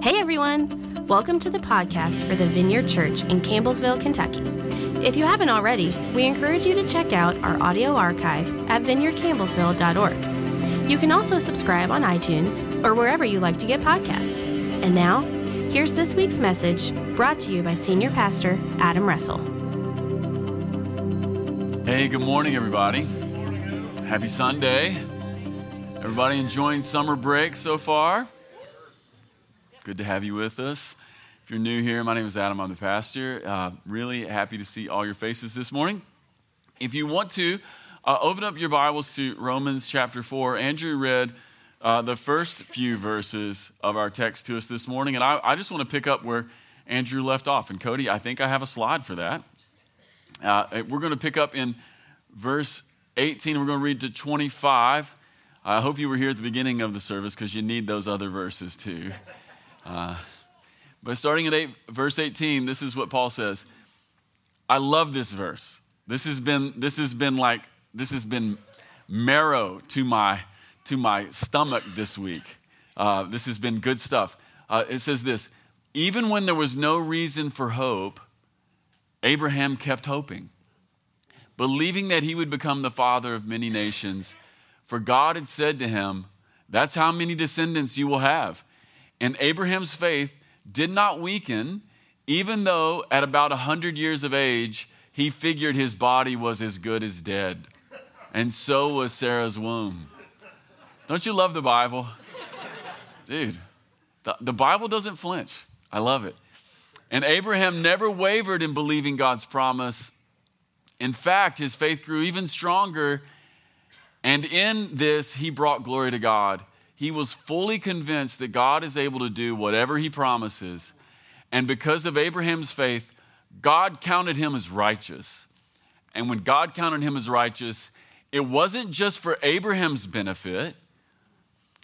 Hey everyone! Welcome to the podcast for the Vineyard Church in Campbellsville, Kentucky. If you haven't already, we encourage you to check out our audio archive at vineyardcampbellsville.org. You can also subscribe on iTunes or wherever you like to get podcasts. And now, here's this week's message brought to you by Senior Pastor Adam Russell. Hey, good morning, everybody. Happy Sunday. Everybody enjoying summer break so far? Good to have you with us. If you're new here, my name is Adam. I'm the pastor. Uh, really happy to see all your faces this morning. If you want to, uh, open up your Bibles to Romans chapter 4. Andrew read uh, the first few verses of our text to us this morning, and I, I just want to pick up where Andrew left off. And Cody, I think I have a slide for that. Uh, we're going to pick up in verse 18, we're going to read to 25. I hope you were here at the beginning of the service because you need those other verses too. Uh, but starting at eight, verse 18, this is what Paul says. I love this verse. This has been, this has been like, this has been marrow to my, to my stomach this week. Uh, this has been good stuff. Uh, it says this Even when there was no reason for hope, Abraham kept hoping, believing that he would become the father of many nations. For God had said to him, That's how many descendants you will have. And Abraham's faith did not weaken, even though at about 100 years of age, he figured his body was as good as dead. And so was Sarah's womb. Don't you love the Bible? Dude, the, the Bible doesn't flinch. I love it. And Abraham never wavered in believing God's promise. In fact, his faith grew even stronger and in this, he brought glory to God. He was fully convinced that God is able to do whatever he promises. And because of Abraham's faith, God counted him as righteous. And when God counted him as righteous, it wasn't just for Abraham's benefit,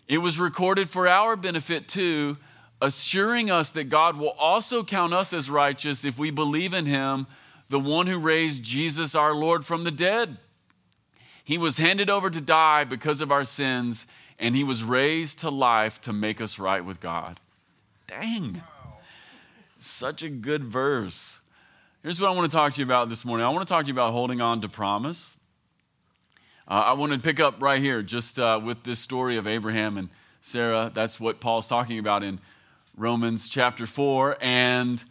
it was recorded for our benefit too, assuring us that God will also count us as righteous if we believe in him, the one who raised Jesus our Lord from the dead. He was handed over to die because of our sins, and he was raised to life to make us right with God. Dang. Such a good verse. Here's what I want to talk to you about this morning I want to talk to you about holding on to promise. Uh, I want to pick up right here just uh, with this story of Abraham and Sarah. That's what Paul's talking about in Romans chapter 4. And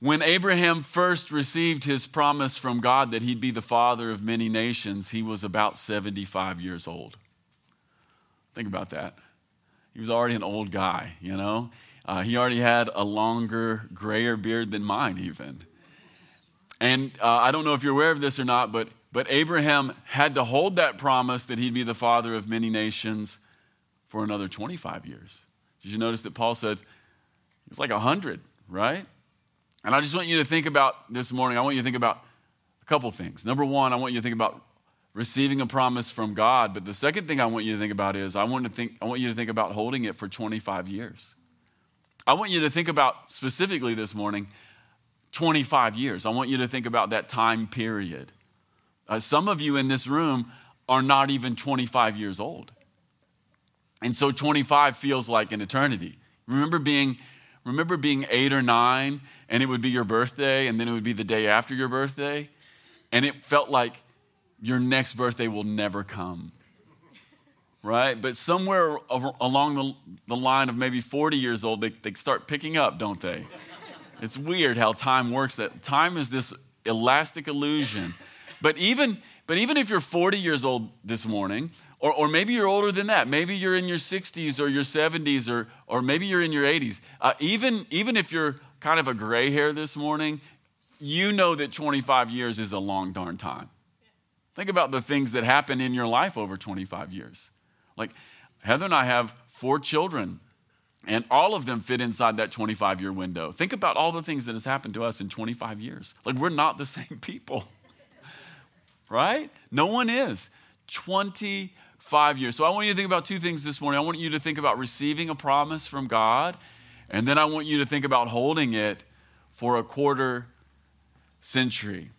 when Abraham first received his promise from God that he'd be the father of many nations, he was about 75 years old. Think about that. He was already an old guy, you know? Uh, he already had a longer, grayer beard than mine, even. And uh, I don't know if you're aware of this or not, but, but Abraham had to hold that promise that he'd be the father of many nations for another 25 years. Did you notice that Paul said it was like 100, right? And I just want you to think about this morning, I want you to think about a couple things. Number one, I want you to think about receiving a promise from God. But the second thing I want you to think about is I want, to think, I want you to think about holding it for 25 years. I want you to think about specifically this morning 25 years. I want you to think about that time period. Uh, some of you in this room are not even 25 years old. And so 25 feels like an eternity. Remember being Remember being eight or nine and it would be your birthday and then it would be the day after your birthday? And it felt like your next birthday will never come. Right? But somewhere along the, the line of maybe 40 years old, they, they start picking up, don't they? It's weird how time works. That time is this elastic illusion. But even, but even if you're 40 years old this morning, or, or maybe you're older than that. Maybe you're in your 60s or your 70s, or, or maybe you're in your 80s. Uh, even, even if you're kind of a gray hair this morning, you know that 25 years is a long darn time. Think about the things that happen in your life over 25 years. Like Heather and I have four children, and all of them fit inside that 25 year window. Think about all the things that has happened to us in 25 years. Like we're not the same people, right? No one is. 25 years. So I want you to think about two things this morning. I want you to think about receiving a promise from God, and then I want you to think about holding it for a quarter century.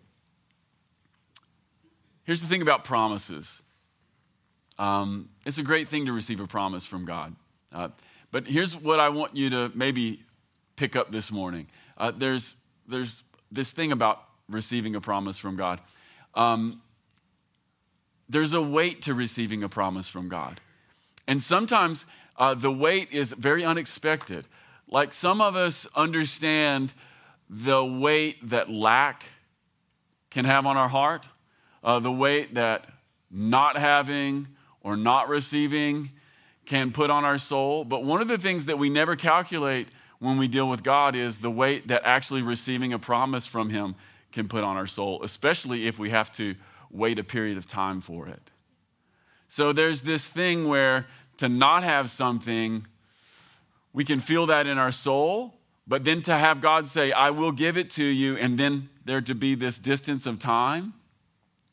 Here's the thing about promises um, it's a great thing to receive a promise from God. Uh, But here's what I want you to maybe pick up this morning. Uh, there's, there's this thing about receiving a promise from God. Um, there's a weight to receiving a promise from God. And sometimes uh, the weight is very unexpected. Like some of us understand the weight that lack can have on our heart, uh, the weight that not having or not receiving can put on our soul. But one of the things that we never calculate when we deal with God is the weight that actually receiving a promise from Him can put on our soul, especially if we have to wait a period of time for it. So there's this thing where to not have something, we can feel that in our soul, but then to have God say, I will give it to you, and then there to be this distance of time,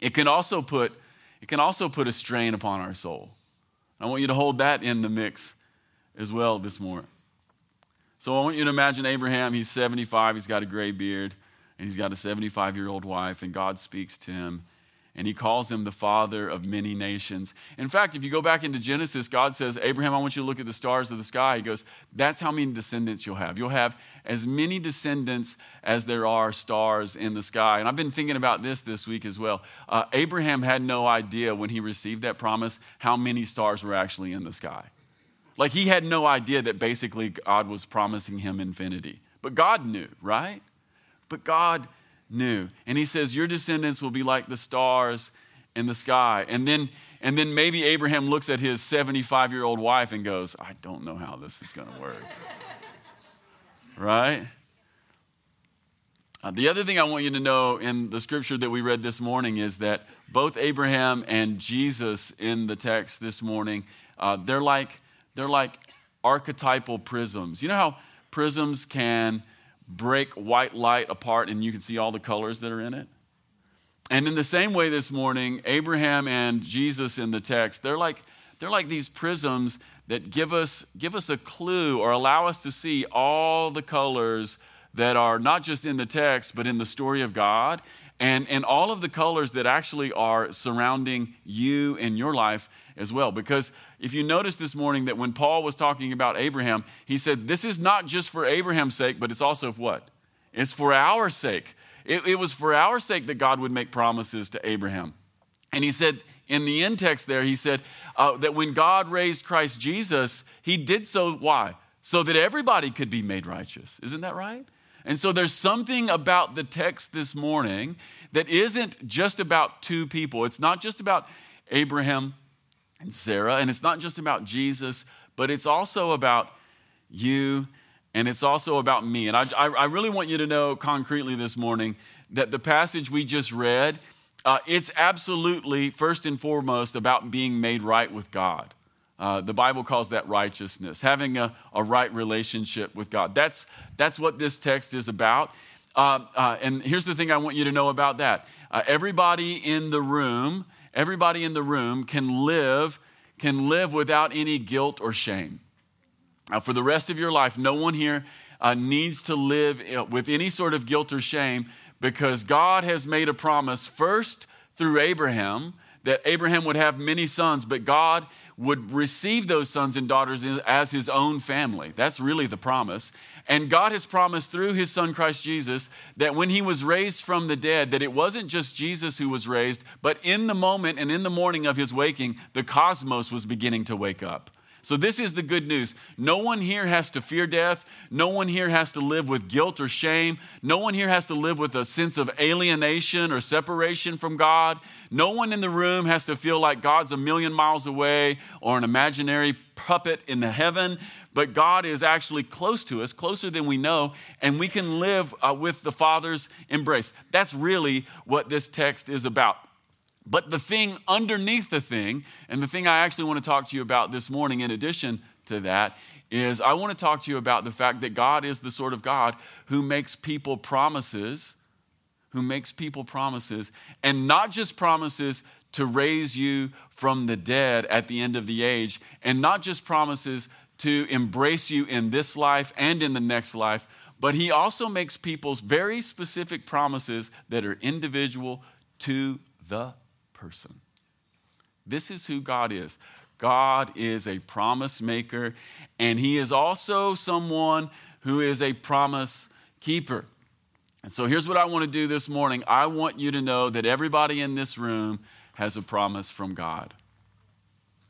it can also put, it can also put a strain upon our soul. I want you to hold that in the mix as well this morning. So I want you to imagine Abraham, he's 75, he's got a gray beard, and he's got a 75 year old wife, and God speaks to him and he calls him the father of many nations. In fact, if you go back into Genesis, God says, Abraham, I want you to look at the stars of the sky. He goes, That's how many descendants you'll have. You'll have as many descendants as there are stars in the sky. And I've been thinking about this this week as well. Uh, Abraham had no idea when he received that promise how many stars were actually in the sky. Like he had no idea that basically God was promising him infinity. But God knew, right? But God knew. And he says, Your descendants will be like the stars in the sky. And then, and then maybe Abraham looks at his 75 year old wife and goes, I don't know how this is going to work. right? Uh, the other thing I want you to know in the scripture that we read this morning is that both Abraham and Jesus in the text this morning, uh, they're like they're like archetypal prisms. You know how prisms can break white light apart and you can see all the colors that are in it? And in the same way this morning, Abraham and Jesus in the text, they're like, they're like these prisms that give us, give us a clue or allow us to see all the colors that are not just in the text, but in the story of God, and, and all of the colors that actually are surrounding you in your life as well. Because if you notice this morning that when Paul was talking about Abraham, he said, This is not just for Abraham's sake, but it's also for what? It's for our sake. It, it was for our sake that God would make promises to Abraham. And he said, in the end text there, he said uh, that when God raised Christ Jesus, he did so, why? So that everybody could be made righteous. Isn't that right? And so there's something about the text this morning that isn't just about two people. It's not just about Abraham Sarah. And it's not just about Jesus, but it's also about you and it's also about me. And I, I really want you to know concretely this morning that the passage we just read, uh, it's absolutely, first and foremost, about being made right with God. Uh, the Bible calls that righteousness, having a, a, right relationship with God. That's, that's what this text is about. Uh, uh and here's the thing I want you to know about that uh, everybody in the room everybody in the room can live can live without any guilt or shame. Now, for the rest of your life, no one here uh, needs to live uh, with any sort of guilt or shame because God has made a promise first through Abraham that Abraham would have many sons, but God would receive those sons and daughters as his own family. That's really the promise. And God has promised through his son Christ Jesus that when he was raised from the dead, that it wasn't just Jesus who was raised, but in the moment and in the morning of his waking, the cosmos was beginning to wake up. So, this is the good news. No one here has to fear death. No one here has to live with guilt or shame. No one here has to live with a sense of alienation or separation from God. No one in the room has to feel like God's a million miles away or an imaginary puppet in the heaven. But God is actually close to us, closer than we know, and we can live uh, with the Father's embrace. That's really what this text is about. But the thing underneath the thing, and the thing I actually want to talk to you about this morning, in addition to that, is I want to talk to you about the fact that God is the sort of God who makes people promises, who makes people promises, and not just promises to raise you from the dead at the end of the age, and not just promises to embrace you in this life and in the next life, but He also makes people's very specific promises that are individual to the person. This is who God is. God is a promise maker, and He is also someone who is a promise keeper. And so here's what I want to do this morning I want you to know that everybody in this room has a promise from God.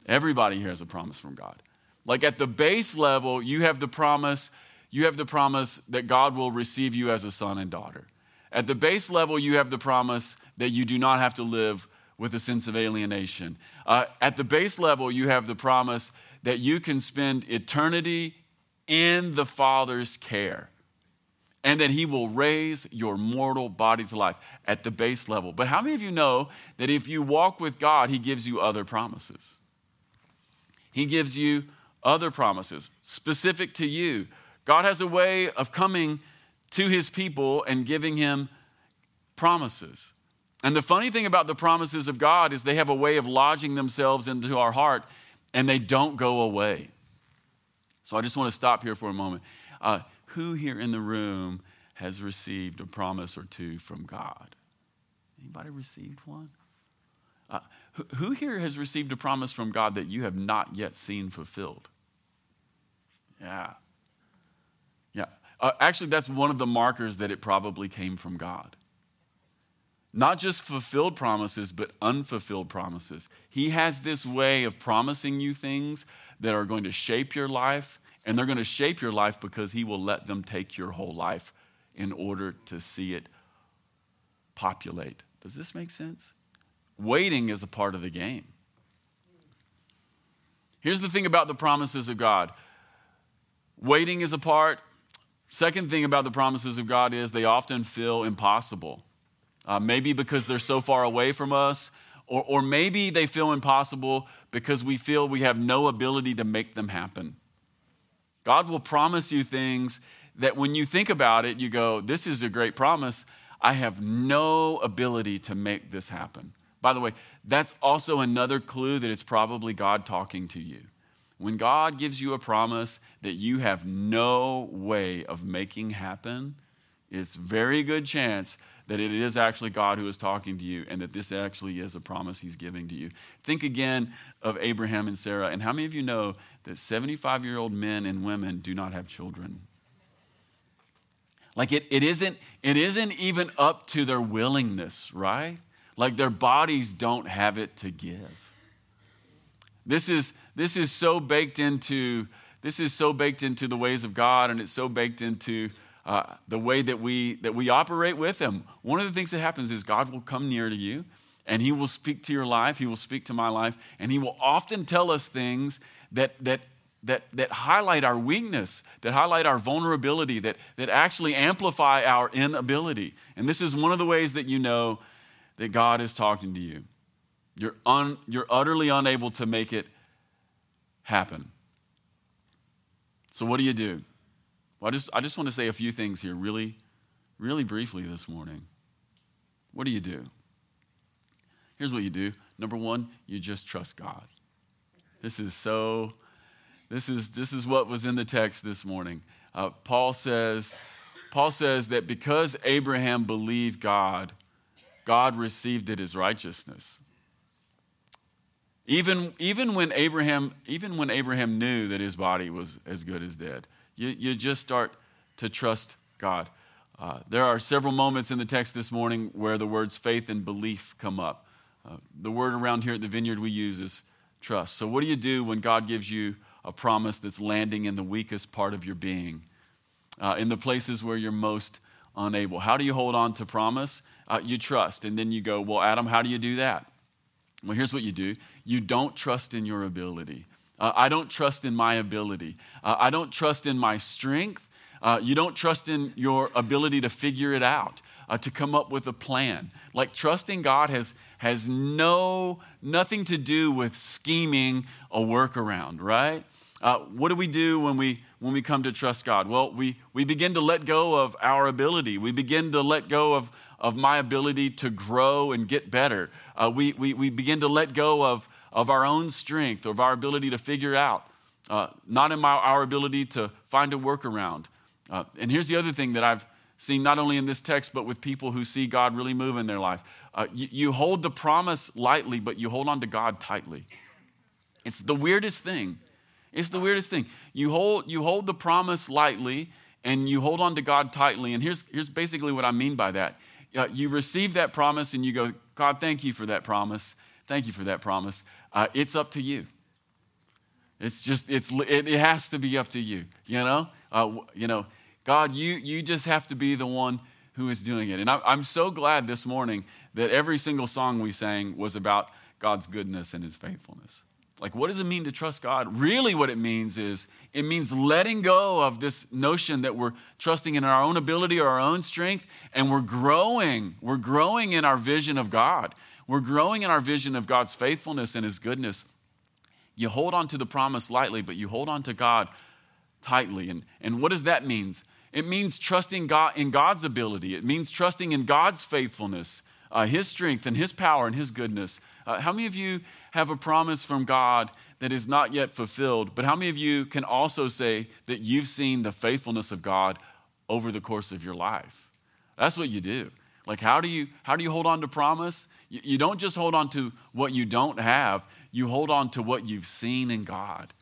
Everybody here has a promise from God. Like at the base level, you have the promise, you have the promise that God will receive you as a son and daughter. At the base level, you have the promise that you do not have to live with a sense of alienation. Uh, at the base level, you have the promise that you can spend eternity in the Father's care and that He will raise your mortal body to life at the base level. But how many of you know that if you walk with God, He gives you other promises? He gives you other promises specific to you. God has a way of coming to his people and giving him promises. And the funny thing about the promises of God is they have a way of lodging themselves into our heart and they don't go away. So I just want to stop here for a moment. Uh, who here in the room has received a promise or two from God? Anybody received one? Uh, who here has received a promise from God that you have not yet seen fulfilled? Yeah. Yeah. Uh, actually, that's one of the markers that it probably came from God. Not just fulfilled promises, but unfulfilled promises. He has this way of promising you things that are going to shape your life, and they're going to shape your life because He will let them take your whole life in order to see it populate. Does this make sense? Waiting is a part of the game. Here's the thing about the promises of God waiting is a part. Second thing about the promises of God is they often feel impossible. Uh, maybe because they're so far away from us, or, or maybe they feel impossible because we feel we have no ability to make them happen. God will promise you things that when you think about it, you go, This is a great promise. I have no ability to make this happen. By the way, that's also another clue that it's probably God talking to you. When God gives you a promise that you have no way of making happen, it's very good chance that it is actually God who is talking to you and that this actually is a promise he's giving to you. Think again of Abraham and Sarah. And how many of you know that 75 year old men and women do not have children? Like it, it, isn't, it isn't even up to their willingness, right? like their bodies don't have it to give. This is, this is so baked into this is so baked into the ways of God, and it's so baked into uh, the way that we that we operate with Him. One of the things that happens is God will come near to you, and He will speak to your life. He will speak to my life, and He will often tell us things that that that that highlight our weakness, that highlight our vulnerability, that that actually amplify our inability. And this is one of the ways that you know that God is talking to you. You're, un, you're utterly unable to make it happen. So, what do you do? Well, I just, I just want to say a few things here, really, really briefly this morning. What do you do? Here's what you do. Number one, you just trust God. This is so, this is, this is what was in the text this morning. Uh, Paul says, Paul says that because Abraham believed God, God received it as righteousness. Even, even, when Abraham, even when Abraham knew that his body was as good as dead, you, you just start to trust God. Uh, there are several moments in the text this morning where the words faith and belief come up. Uh, the word around here at the vineyard we use is trust. So, what do you do when God gives you a promise that's landing in the weakest part of your being, uh, in the places where you're most unable? How do you hold on to promise? uh, you trust. And then you go, Well, Adam, how do you do that? Well, here's what you do you don't trust in your ability. Uh, I don't trust in my ability. Uh, I don't trust in my strength. Uh, you don't trust in your ability to figure it out, uh, to come up with a plan. Like trusting God has, has no, nothing to do with scheming a workaround, right? Uh, what do we do when we, when we come to trust God? Well, we, we begin to let go of our ability. We begin to let go of, of my ability to grow and get better. Uh, we, we, we begin to let go of, of our own strength, of our ability to figure out, uh, not in my, our ability to find a workaround. Uh, and here's the other thing that I've seen not only in this text, but with people who see God really move in their life. Uh, you, you hold the promise lightly, but you hold on to God tightly. It's the weirdest thing. It's the weirdest thing. You hold, you hold the promise lightly and you hold on to God tightly. And here's, here's basically what I mean by that. Uh, you receive that promise and you go, God, thank you for that promise. Thank you for that promise. Uh, it's up to you. It's just, it's, it, it has to be up to you, you know? Uh, you know, God, you, you just have to be the one who is doing it. And I, I'm so glad this morning that every single song we sang was about God's goodness and his faithfulness. Like, what does it mean to trust God? Really, what it means is it means letting go of this notion that we're trusting in our own ability or our own strength, and we're growing. We're growing in our vision of God. We're growing in our vision of God's faithfulness and His goodness. You hold on to the promise lightly, but you hold on to God tightly. And, and what does that mean? It means trusting God in God's ability. It means trusting in God's faithfulness, uh, His strength, and His power and His goodness. Uh, how many of you have a promise from God that is not yet fulfilled? But how many of you can also say that you've seen the faithfulness of God over the course of your life? That's what you do. Like, how do you, how do you hold on to promise? You, you don't just hold on to what you don't have, you hold on to what you've seen in God.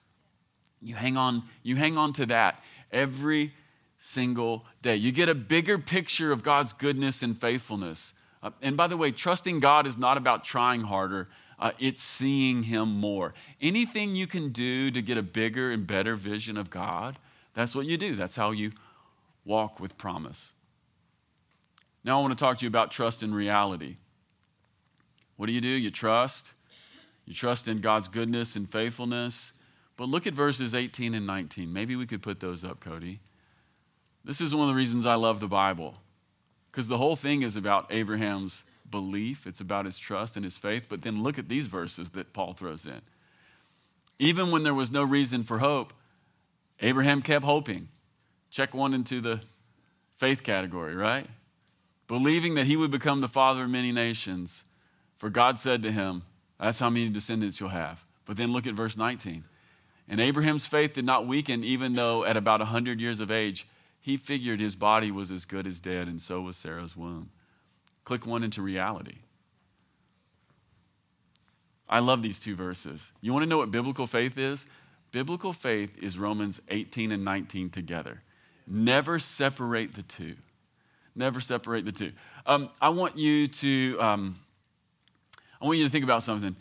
You hang on, you hang on to that every single day. You get a bigger picture of God's goodness and faithfulness. Uh, and by the way, trusting God is not about trying harder, uh, it's seeing Him more. Anything you can do to get a bigger and better vision of God, that's what you do. That's how you walk with promise. Now, I want to talk to you about trust in reality. What do you do? You trust. You trust in God's goodness and faithfulness. But look at verses 18 and 19. Maybe we could put those up, Cody. This is one of the reasons I love the Bible. Because the whole thing is about Abraham's belief, it's about his trust and his faith. But then look at these verses that Paul throws in. Even when there was no reason for hope, Abraham kept hoping. Check one into the faith category, right? Believing that he would become the father of many nations. For God said to him, That's how many descendants you'll have. But then look at verse 19. And Abraham's faith did not weaken, even though at about 100 years of age, he figured his body was as good as dead, and so was Sarah's womb. Click one into reality. I love these two verses. You want to know what biblical faith is? Biblical faith is Romans 18 and 19 together. Never separate the two. Never separate the two. Um, I want you to. Um, I want you to think about something.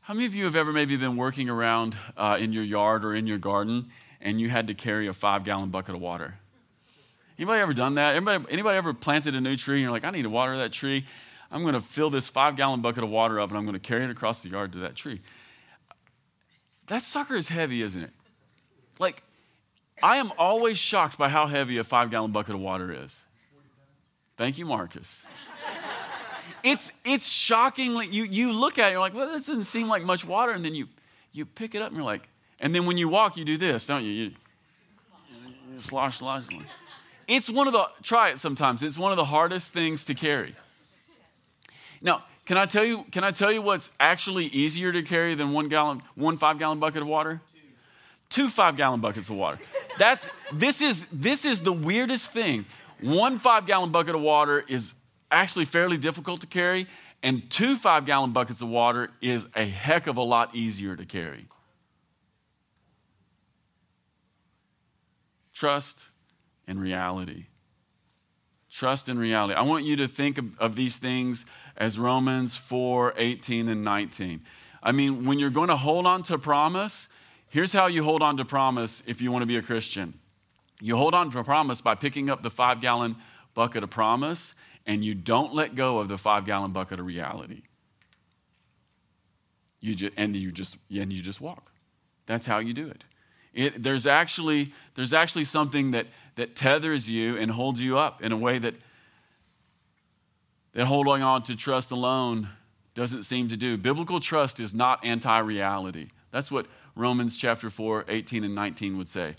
How many of you have ever maybe been working around uh, in your yard or in your garden and you had to carry a five gallon bucket of water? Anybody ever done that? Anybody, anybody ever planted a new tree and you're like, I need to water that tree? I'm going to fill this five gallon bucket of water up and I'm going to carry it across the yard to that tree. That sucker is heavy, isn't it? Like, I am always shocked by how heavy a five gallon bucket of water is. Thank you, Marcus. It's, it's shockingly, you, you look at it, you're like, well, this doesn't seem like much water. And then you, you pick it up and you're like, and then when you walk, you do this, don't you? You, you slosh, slosh. It's one of the, try it sometimes. It's one of the hardest things to carry. Now, can I tell you, can I tell you what's actually easier to carry than one gallon, one five gallon bucket of water? Two five gallon buckets of water. That's, this is, this is the weirdest thing. One five gallon bucket of water is actually fairly difficult to carry, and two five gallon buckets of water is a heck of a lot easier to carry. Trust in reality. Trust in reality. I want you to think of, of these things as Romans 4 18 and 19. I mean, when you're going to hold on to promise, here's how you hold on to promise if you want to be a Christian. You hold on to a promise by picking up the five gallon bucket of promise, and you don't let go of the five gallon bucket of reality. You just, and you just and you just walk. That's how you do it. It, there's, actually, there's actually something that, that tethers you and holds you up in a way that, that holding on to trust alone doesn't seem to do. Biblical trust is not anti reality. That's what Romans chapter 4, 18 and 19 would say.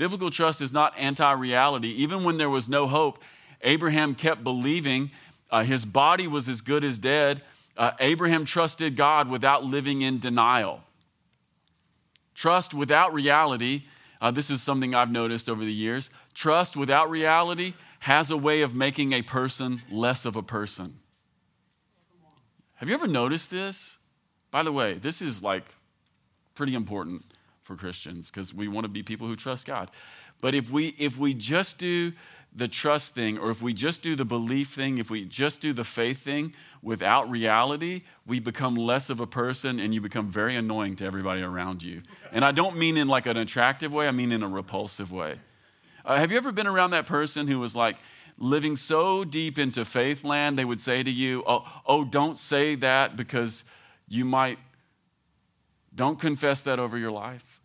Biblical trust is not anti reality. Even when there was no hope, Abraham kept believing. Uh, his body was as good as dead. Uh, Abraham trusted God without living in denial. Trust without reality, uh, this is something I've noticed over the years. Trust without reality has a way of making a person less of a person. Have you ever noticed this? By the way, this is like pretty important for Christians because we want to be people who trust God. But if we if we just do the trust thing or if we just do the belief thing, if we just do the faith thing without reality, we become less of a person and you become very annoying to everybody around you. And I don't mean in like an attractive way, I mean in a repulsive way. Uh, have you ever been around that person who was like living so deep into faith land, they would say to you, Oh, oh don't say that because you might, don't confess that over your life.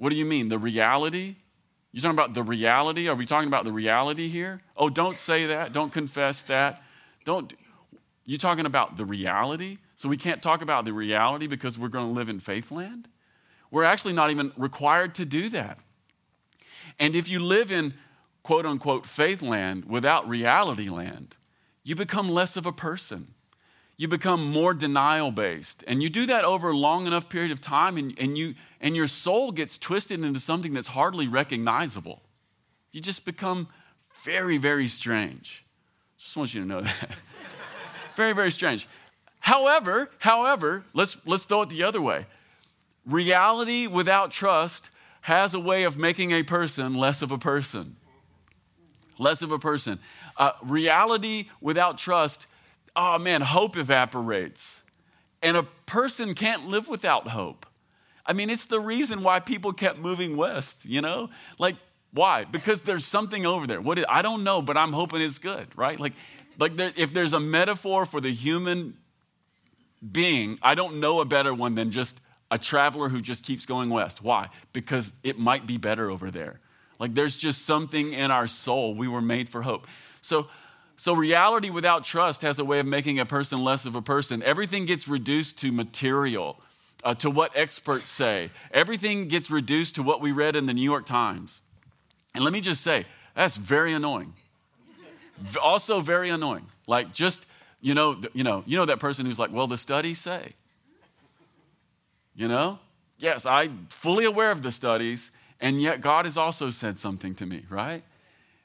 What do you mean? The reality? You're talking about the reality? Are we talking about the reality here? Oh, don't say that. Don't confess that. Don't. You talking about the reality? So we can't talk about the reality because we're going to live in faith land? We're actually not even required to do that. And if you live in quote unquote faith land without reality land, you become less of a person. You become more denial based. And you do that over a long enough period of time, and, and, you, and your soul gets twisted into something that's hardly recognizable. You just become very, very strange. Just want you to know that. very, very strange. However, however, let's, let's throw it the other way. Reality without trust has a way of making a person less of a person. Less of a person. Uh, reality without trust, oh man, hope evaporates. And a person can't live without hope. I mean, it's the reason why people kept moving west, you know? Like, why? Because there's something over there. What is, I don't know, but I'm hoping it's good, right? Like, like there, if there's a metaphor for the human being, I don't know a better one than just a traveler who just keeps going west. Why? Because it might be better over there. Like there's just something in our soul. We were made for hope. So, so reality without trust has a way of making a person less of a person. Everything gets reduced to material, uh, to what experts say. Everything gets reduced to what we read in the New York Times. And let me just say, that's very annoying. Also very annoying. Like just, you know, you know, you know that person who's like, well, the studies say. You know? Yes, I'm fully aware of the studies, and yet God has also said something to me, right?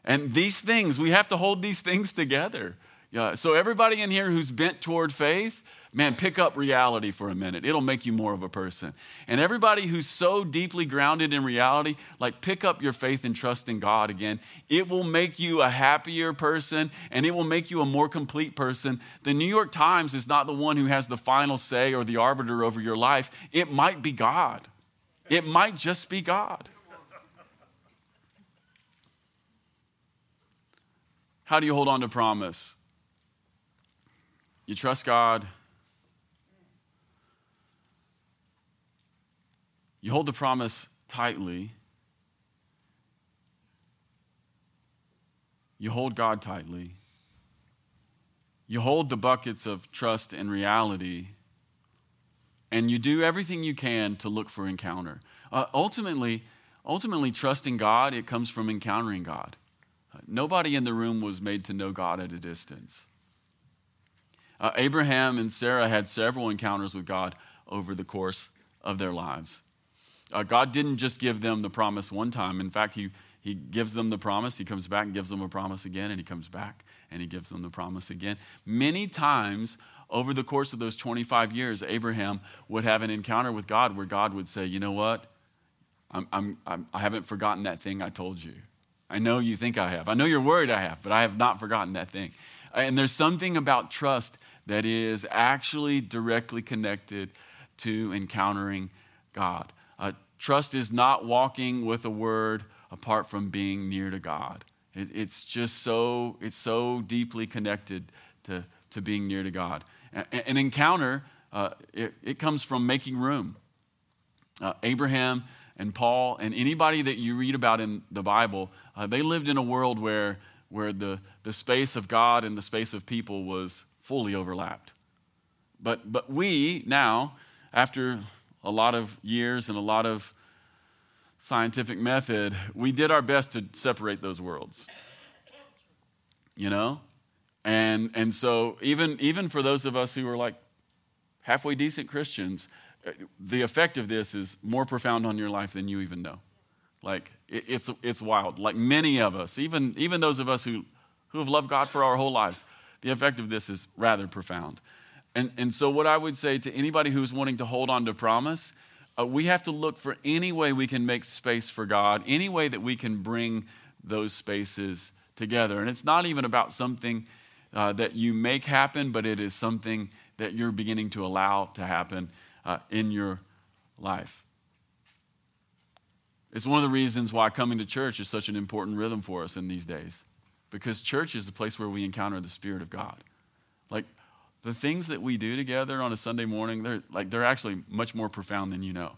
And these things, we have to hold these things together. Yeah, so everybody in here who's bent toward faith, man, pick up reality for a minute. It'll make you more of a person. And everybody who's so deeply grounded in reality, like pick up your faith and trust in God again. It will make you a happier person and it will make you a more complete person. The New York Times is not the one who has the final say or the arbiter over your life. It might be God, it might just be God. How do you hold on to promise? You trust God You hold the promise tightly. You hold God tightly. You hold the buckets of trust and reality. And you do everything you can to look for encounter. Uh, ultimately, ultimately, trusting God, it comes from encountering God. Nobody in the room was made to know God at a distance. Uh, Abraham and Sarah had several encounters with God over the course of their lives. Uh, God didn't just give them the promise one time. In fact, he, he gives them the promise, He comes back and gives them a promise again, and He comes back and He gives them the promise again. Many times over the course of those 25 years, Abraham would have an encounter with God where God would say, You know what? I'm, I'm, I'm, I haven't forgotten that thing I told you. I know you think I have. I know you're worried I have, but I have not forgotten that thing. And there's something about trust that is actually directly connected to encountering God. Uh, trust is not walking with a word apart from being near to God. It, it's just so, it's so deeply connected to, to being near to God. An encounter, uh, it, it, comes from making room. Uh, Abraham and Paul and anybody that you read about in the Bible, uh, they lived in a world where, where the, the space of God and the space of people was fully overlapped. But, but we now, after a lot of years and a lot of scientific method, we did our best to separate those worlds. You know? And, and so, even, even for those of us who are like halfway decent Christians, uh, the effect of this is more profound on your life than you even know. Like, it, it's, it's wild. Like, many of us, even, even those of us who, who have loved God for our whole lives, the effect of this is rather profound. And, and so, what I would say to anybody who's wanting to hold on to promise, uh, we have to look for any way we can make space for God, any way that we can bring those spaces together. And it's not even about something uh, that you make happen, but it is something that you're beginning to allow to happen uh, in your life. It's one of the reasons why coming to church is such an important rhythm for us in these days, because church is the place where we encounter the Spirit of God. Like the things that we do together on a Sunday morning, they're like they're actually much more profound than you know,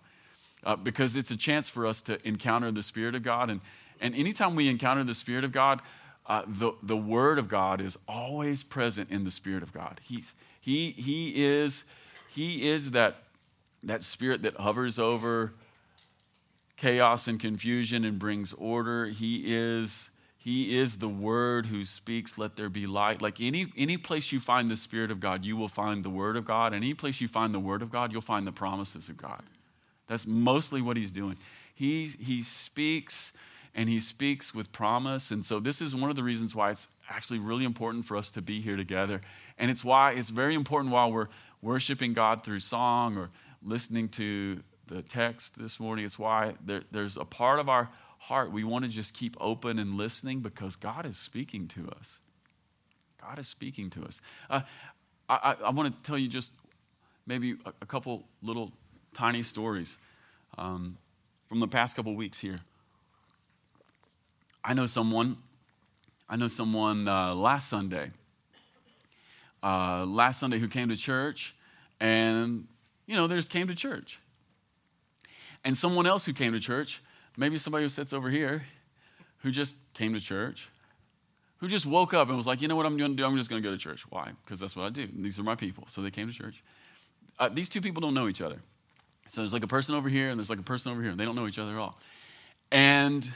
uh, because it's a chance for us to encounter the Spirit of God, and and anytime we encounter the Spirit of God, uh, the the Word of God is always present in the Spirit of God. He's he he is he is that that Spirit that hovers over chaos and confusion and brings order. He is he is the word who speaks, let there be light. Like any, any place you find the Spirit of God, you will find the Word of God. Any place you find the Word of God, you'll find the promises of God. That's mostly what he's doing. He, he speaks and he speaks with promise. And so, this is one of the reasons why it's actually really important for us to be here together. And it's why it's very important while we're worshiping God through song or listening to the text this morning. It's why there, there's a part of our heart we want to just keep open and listening because God is speaking to us. God is speaking to us. Uh, I, I, I, want to tell you just maybe a, a couple little tiny stories um, from the past couple weeks here. I know someone. I know someone uh, last Sunday. Uh, last Sunday who came to church, and you know, they just came to church. And someone else who came to church Maybe somebody who sits over here who just came to church, who just woke up and was like, you know what I'm going to do? I'm just going to go to church. Why? Because that's what I do. These are my people. So they came to church. Uh, these two people don't know each other. So there's like a person over here and there's like a person over here. And they don't know each other at all. And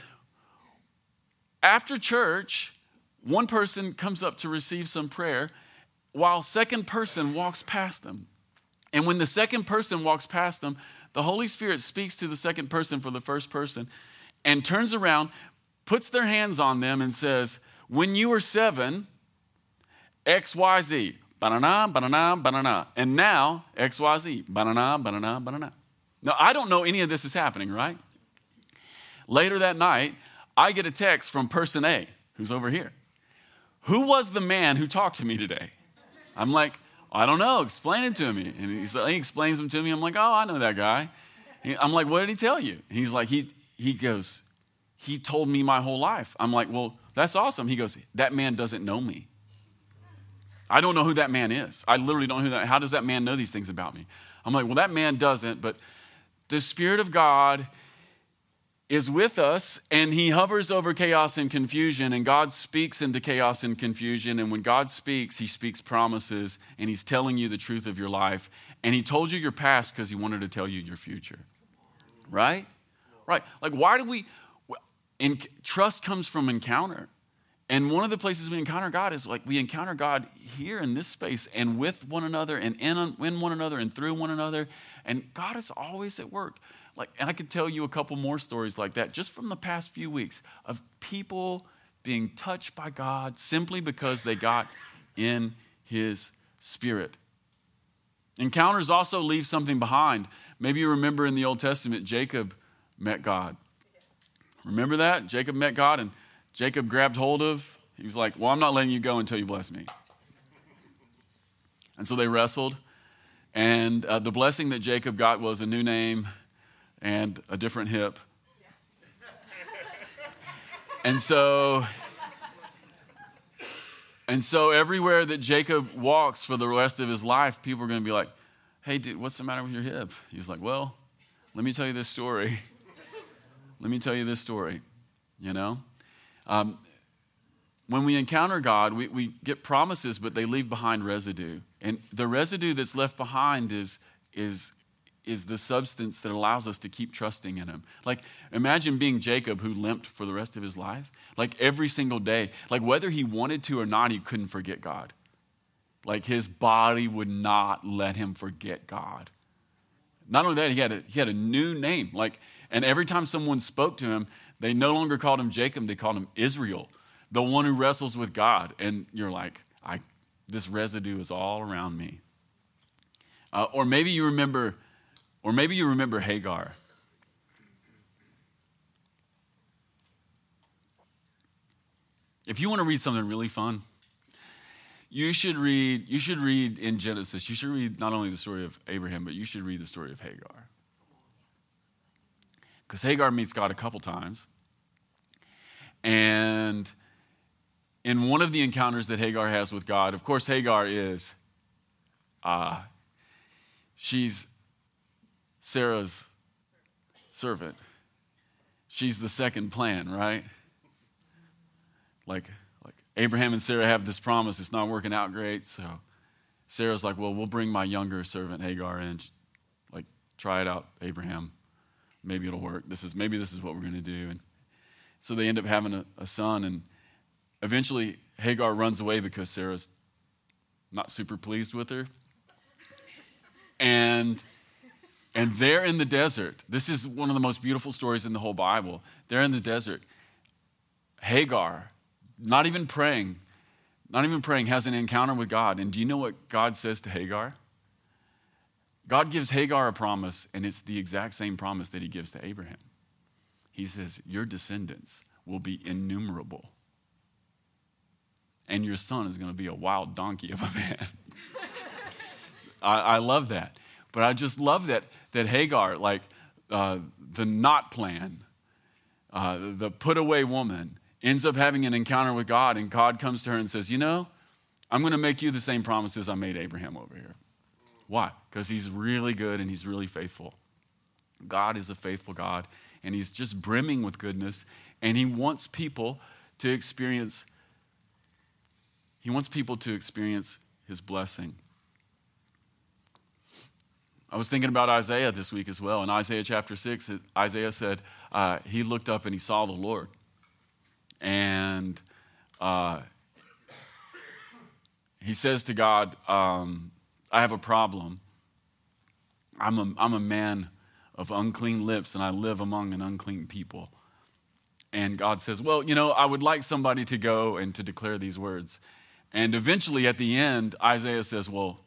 after church, one person comes up to receive some prayer while second person walks past them. And when the second person walks past them, the Holy Spirit speaks to the second person for the first person and turns around, puts their hands on them, and says, When you were seven, XYZ, banana, banana, banana. And now, XYZ, banana, banana, banana. Now, I don't know any of this is happening, right? Later that night, I get a text from person A, who's over here. Who was the man who talked to me today? I'm like, I don't know. Explain it to me. And he explains them to me. I'm like, oh, I know that guy. I'm like, what did he tell you? he's like, he, he goes, he told me my whole life. I'm like, well, that's awesome. He goes, that man doesn't know me. I don't know who that man is. I literally don't know who that. How does that man know these things about me? I'm like, well, that man doesn't, but the Spirit of God is with us and he hovers over chaos and confusion and God speaks into chaos and confusion and when God speaks he speaks promises and he's telling you the truth of your life and he told you your past because he wanted to tell you your future right right like why do we in, trust comes from encounter and one of the places we encounter God is like we encounter God here in this space and with one another and in, in one another and through one another. And God is always at work. Like, and I could tell you a couple more stories like that just from the past few weeks of people being touched by God simply because they got in His Spirit. Encounters also leave something behind. Maybe you remember in the Old Testament, Jacob met God. Remember that? Jacob met God, and Jacob grabbed hold of, he was like, Well, I'm not letting you go until you bless me. And so they wrestled. And uh, the blessing that Jacob got was a new name and a different hip. And so, and so everywhere that Jacob walks for the rest of his life, people are going to be like, hey, dude, what's the matter with your hip? He's like, well, let me tell you this story. let me tell you this story, you know? Um, when we encounter God, we, we get promises, but they leave behind residue. And the residue that's left behind is, is is the substance that allows us to keep trusting in him. Like, imagine being Jacob who limped for the rest of his life. Like, every single day, like, whether he wanted to or not, he couldn't forget God. Like, his body would not let him forget God. Not only that, he had a, he had a new name. Like, and every time someone spoke to him, they no longer called him Jacob, they called him Israel, the one who wrestles with God. And you're like, I, this residue is all around me. Uh, or maybe you remember Or maybe you remember Hagar. If you want to read something really fun, you should read you should read in Genesis. You should read not only the story of Abraham, but you should read the story of Hagar. Because Hagar meets God a couple times. And in one of the encounters that Hagar has with God, of course, Hagar is, uh, she's Sarah's servant. She's the second plan, right? Like, like Abraham and Sarah have this promise. It's not working out great. So Sarah's like, well, we'll bring my younger servant Hagar in. Like, try it out, Abraham. Maybe it'll work. This is maybe this is what we're to do. And so they end up having a, a son, and eventually Hagar runs away because Sarah's not super pleased with her. And and they're in the desert. This is one of the most beautiful stories in the whole Bible. They're in the desert. Hagar not even praying, not even praying, has an encounter with God. And do you know what God says to Hagar? God gives Hagar a promise, and it's the exact same promise that he gives to Abraham. He says, Your descendants will be innumerable, and your son is going to be a wild donkey of a man. I, I, love that. But I just love that, that Hagar, like uh, the not plan, uh, the put away woman, ends up having an encounter with God, and God comes to her and says, You know, I'm going to make you the same promises I made Abraham over here. Why? Because he's really good and he's really faithful. God is a faithful God, and he's just brimming with goodness, and he wants people to experience he wants people to experience his blessing. I was thinking about Isaiah this week as well. In Isaiah chapter 6, Isaiah said, uh, He looked up and he saw the Lord and uh, he says to God, um, I have a problem. I'm a, I'm a man of unclean lips, and I live among an unclean people. And God says, Well, you know, I would like somebody to go and to declare these words. And eventually, at the end, Isaiah says, Well,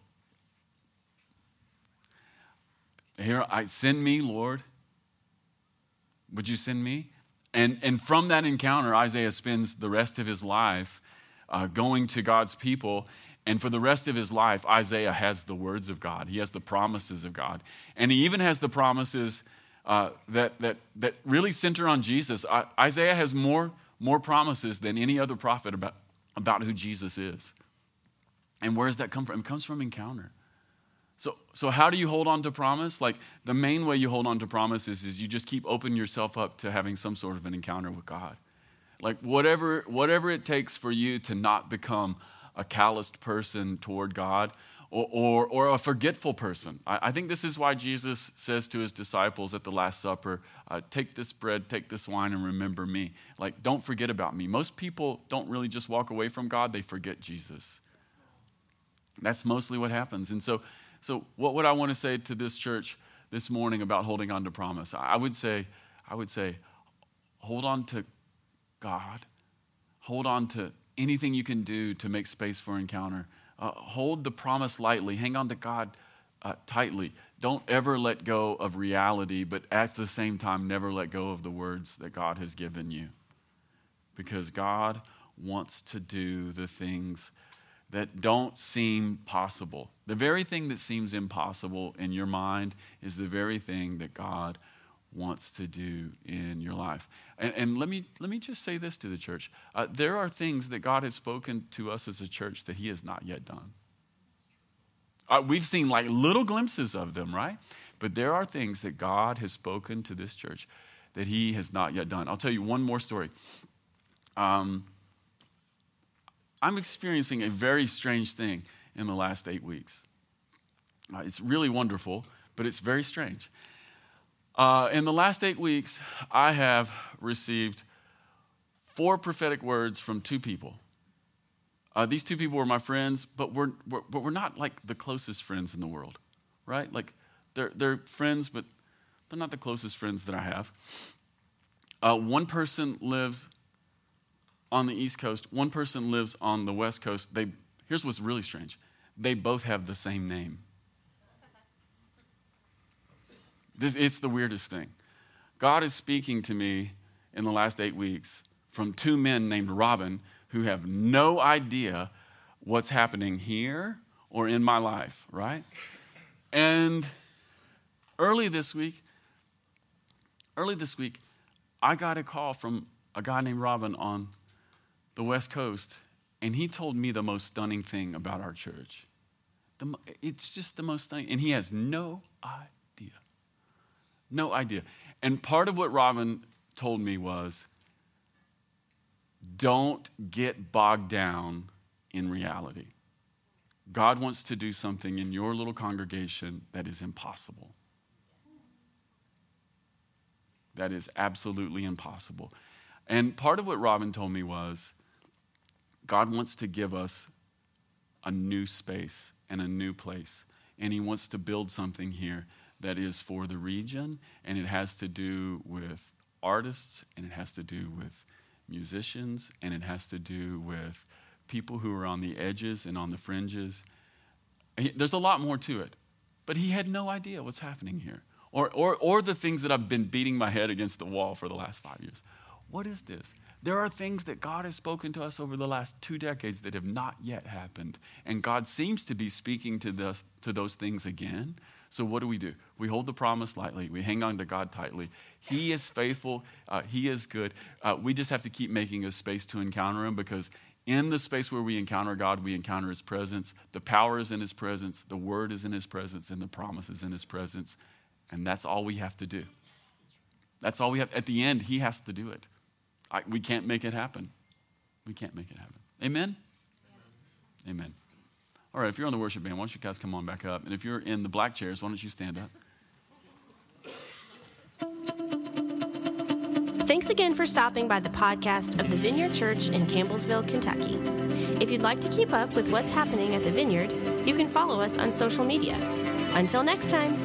here, I send me, Lord. Would you send me? And, and from that encounter, Isaiah spends the rest of his life uh, going to God's people. And for the rest of his life, Isaiah has the words of God, he has the promises of God. And he even has the promises uh, that, that, that really center on Jesus. Uh, Isaiah has more, more promises than any other prophet about, about who Jesus is. And where does that come from? It comes from encounter. So, so how do you hold on to promise? Like the main way you hold on to promises is you just keep opening yourself up to having some sort of an encounter with God. Like whatever, whatever it takes for you to not become a calloused person toward God or, or, or a forgetful person. I, I, think this is why Jesus says to his disciples at the Last Supper, uh, Take this bread, take this wine, and remember me. Like, don't forget about me. Most people don't really just walk away from God, they forget Jesus. That's mostly what happens. And so, so, what would I want to say to this church this morning about holding on to promise? I would say, I would say, hold on to God. Hold on to anything you can do to make space for encounter. Uh, hold the promise lightly. Hang on to God uh, tightly. Don't ever let go of reality, but at the same time, never let go of the words that God has given you. Because God wants to do the things that don't seem possible. The very thing that seems impossible in your mind is the very thing that God wants to do in your life. And, and let, me, let me just say this to the church uh, there are things that God has spoken to us as a church that He has not yet done. Uh, we've seen like little glimpses of them, right? But there are things that God has spoken to this church that He has not yet done. I'll tell you one more story. Um, I'm experiencing a very strange thing in the last eight weeks. Uh, it's really wonderful, but it's very strange. Uh, in the last eight weeks, I have received four prophetic words from two people. Uh, these two people were my friends, but we're, we're, but we're not like the closest friends in the world, right? Like they're, they're friends, but they're not the closest friends that I have. Uh, one person lives on the East Coast, one person lives on the West Coast. They, here's what's really strange they both have the same name. This, it's the weirdest thing. God is speaking to me in the last eight weeks from two men named Robin who have no idea what's happening here or in my life, right? And early this week, early this week, I got a call from a guy named Robin on the West Coast, and he told me the most stunning thing about our church. The, it's just the most stunning, and he has no idea. No idea. And part of what Robin told me was don't get bogged down in reality. God wants to do something in your little congregation that is impossible. That is absolutely impossible. And part of what Robin told me was God wants to give us a new space and a new place. And He wants to build something here that is for the region, and it has to do with artists, and it has to do with musicians, and it has to do with people who are on the edges and on the fringes. There's a lot more to it. But he had no idea what's happening here. Or, or, or the things that I've been beating my head against the wall for the last five years. What is this? There are things that God has spoken to us over the last two decades that have not yet happened. And God seems to be speaking to, this, to those things again. So, what do we do? We hold the promise lightly. We hang on to God tightly. He is faithful. Uh, he is good. Uh, we just have to keep making a space to encounter Him because in the space where we encounter God, we encounter His presence. The power is in His presence, the Word is in His presence, and the promise is in His presence. And that's all we have to do. That's all we have. At the end, He has to do it. I, we can't make it happen. We can't make it happen. Amen? Yes. Amen. All right, if you're on the worship band, why don't you guys come on back up? And if you're in the black chairs, why don't you stand up? Thanks again for stopping by the podcast of the Vineyard Church in Campbellsville, Kentucky. If you'd like to keep up with what's happening at the Vineyard, you can follow us on social media. Until next time.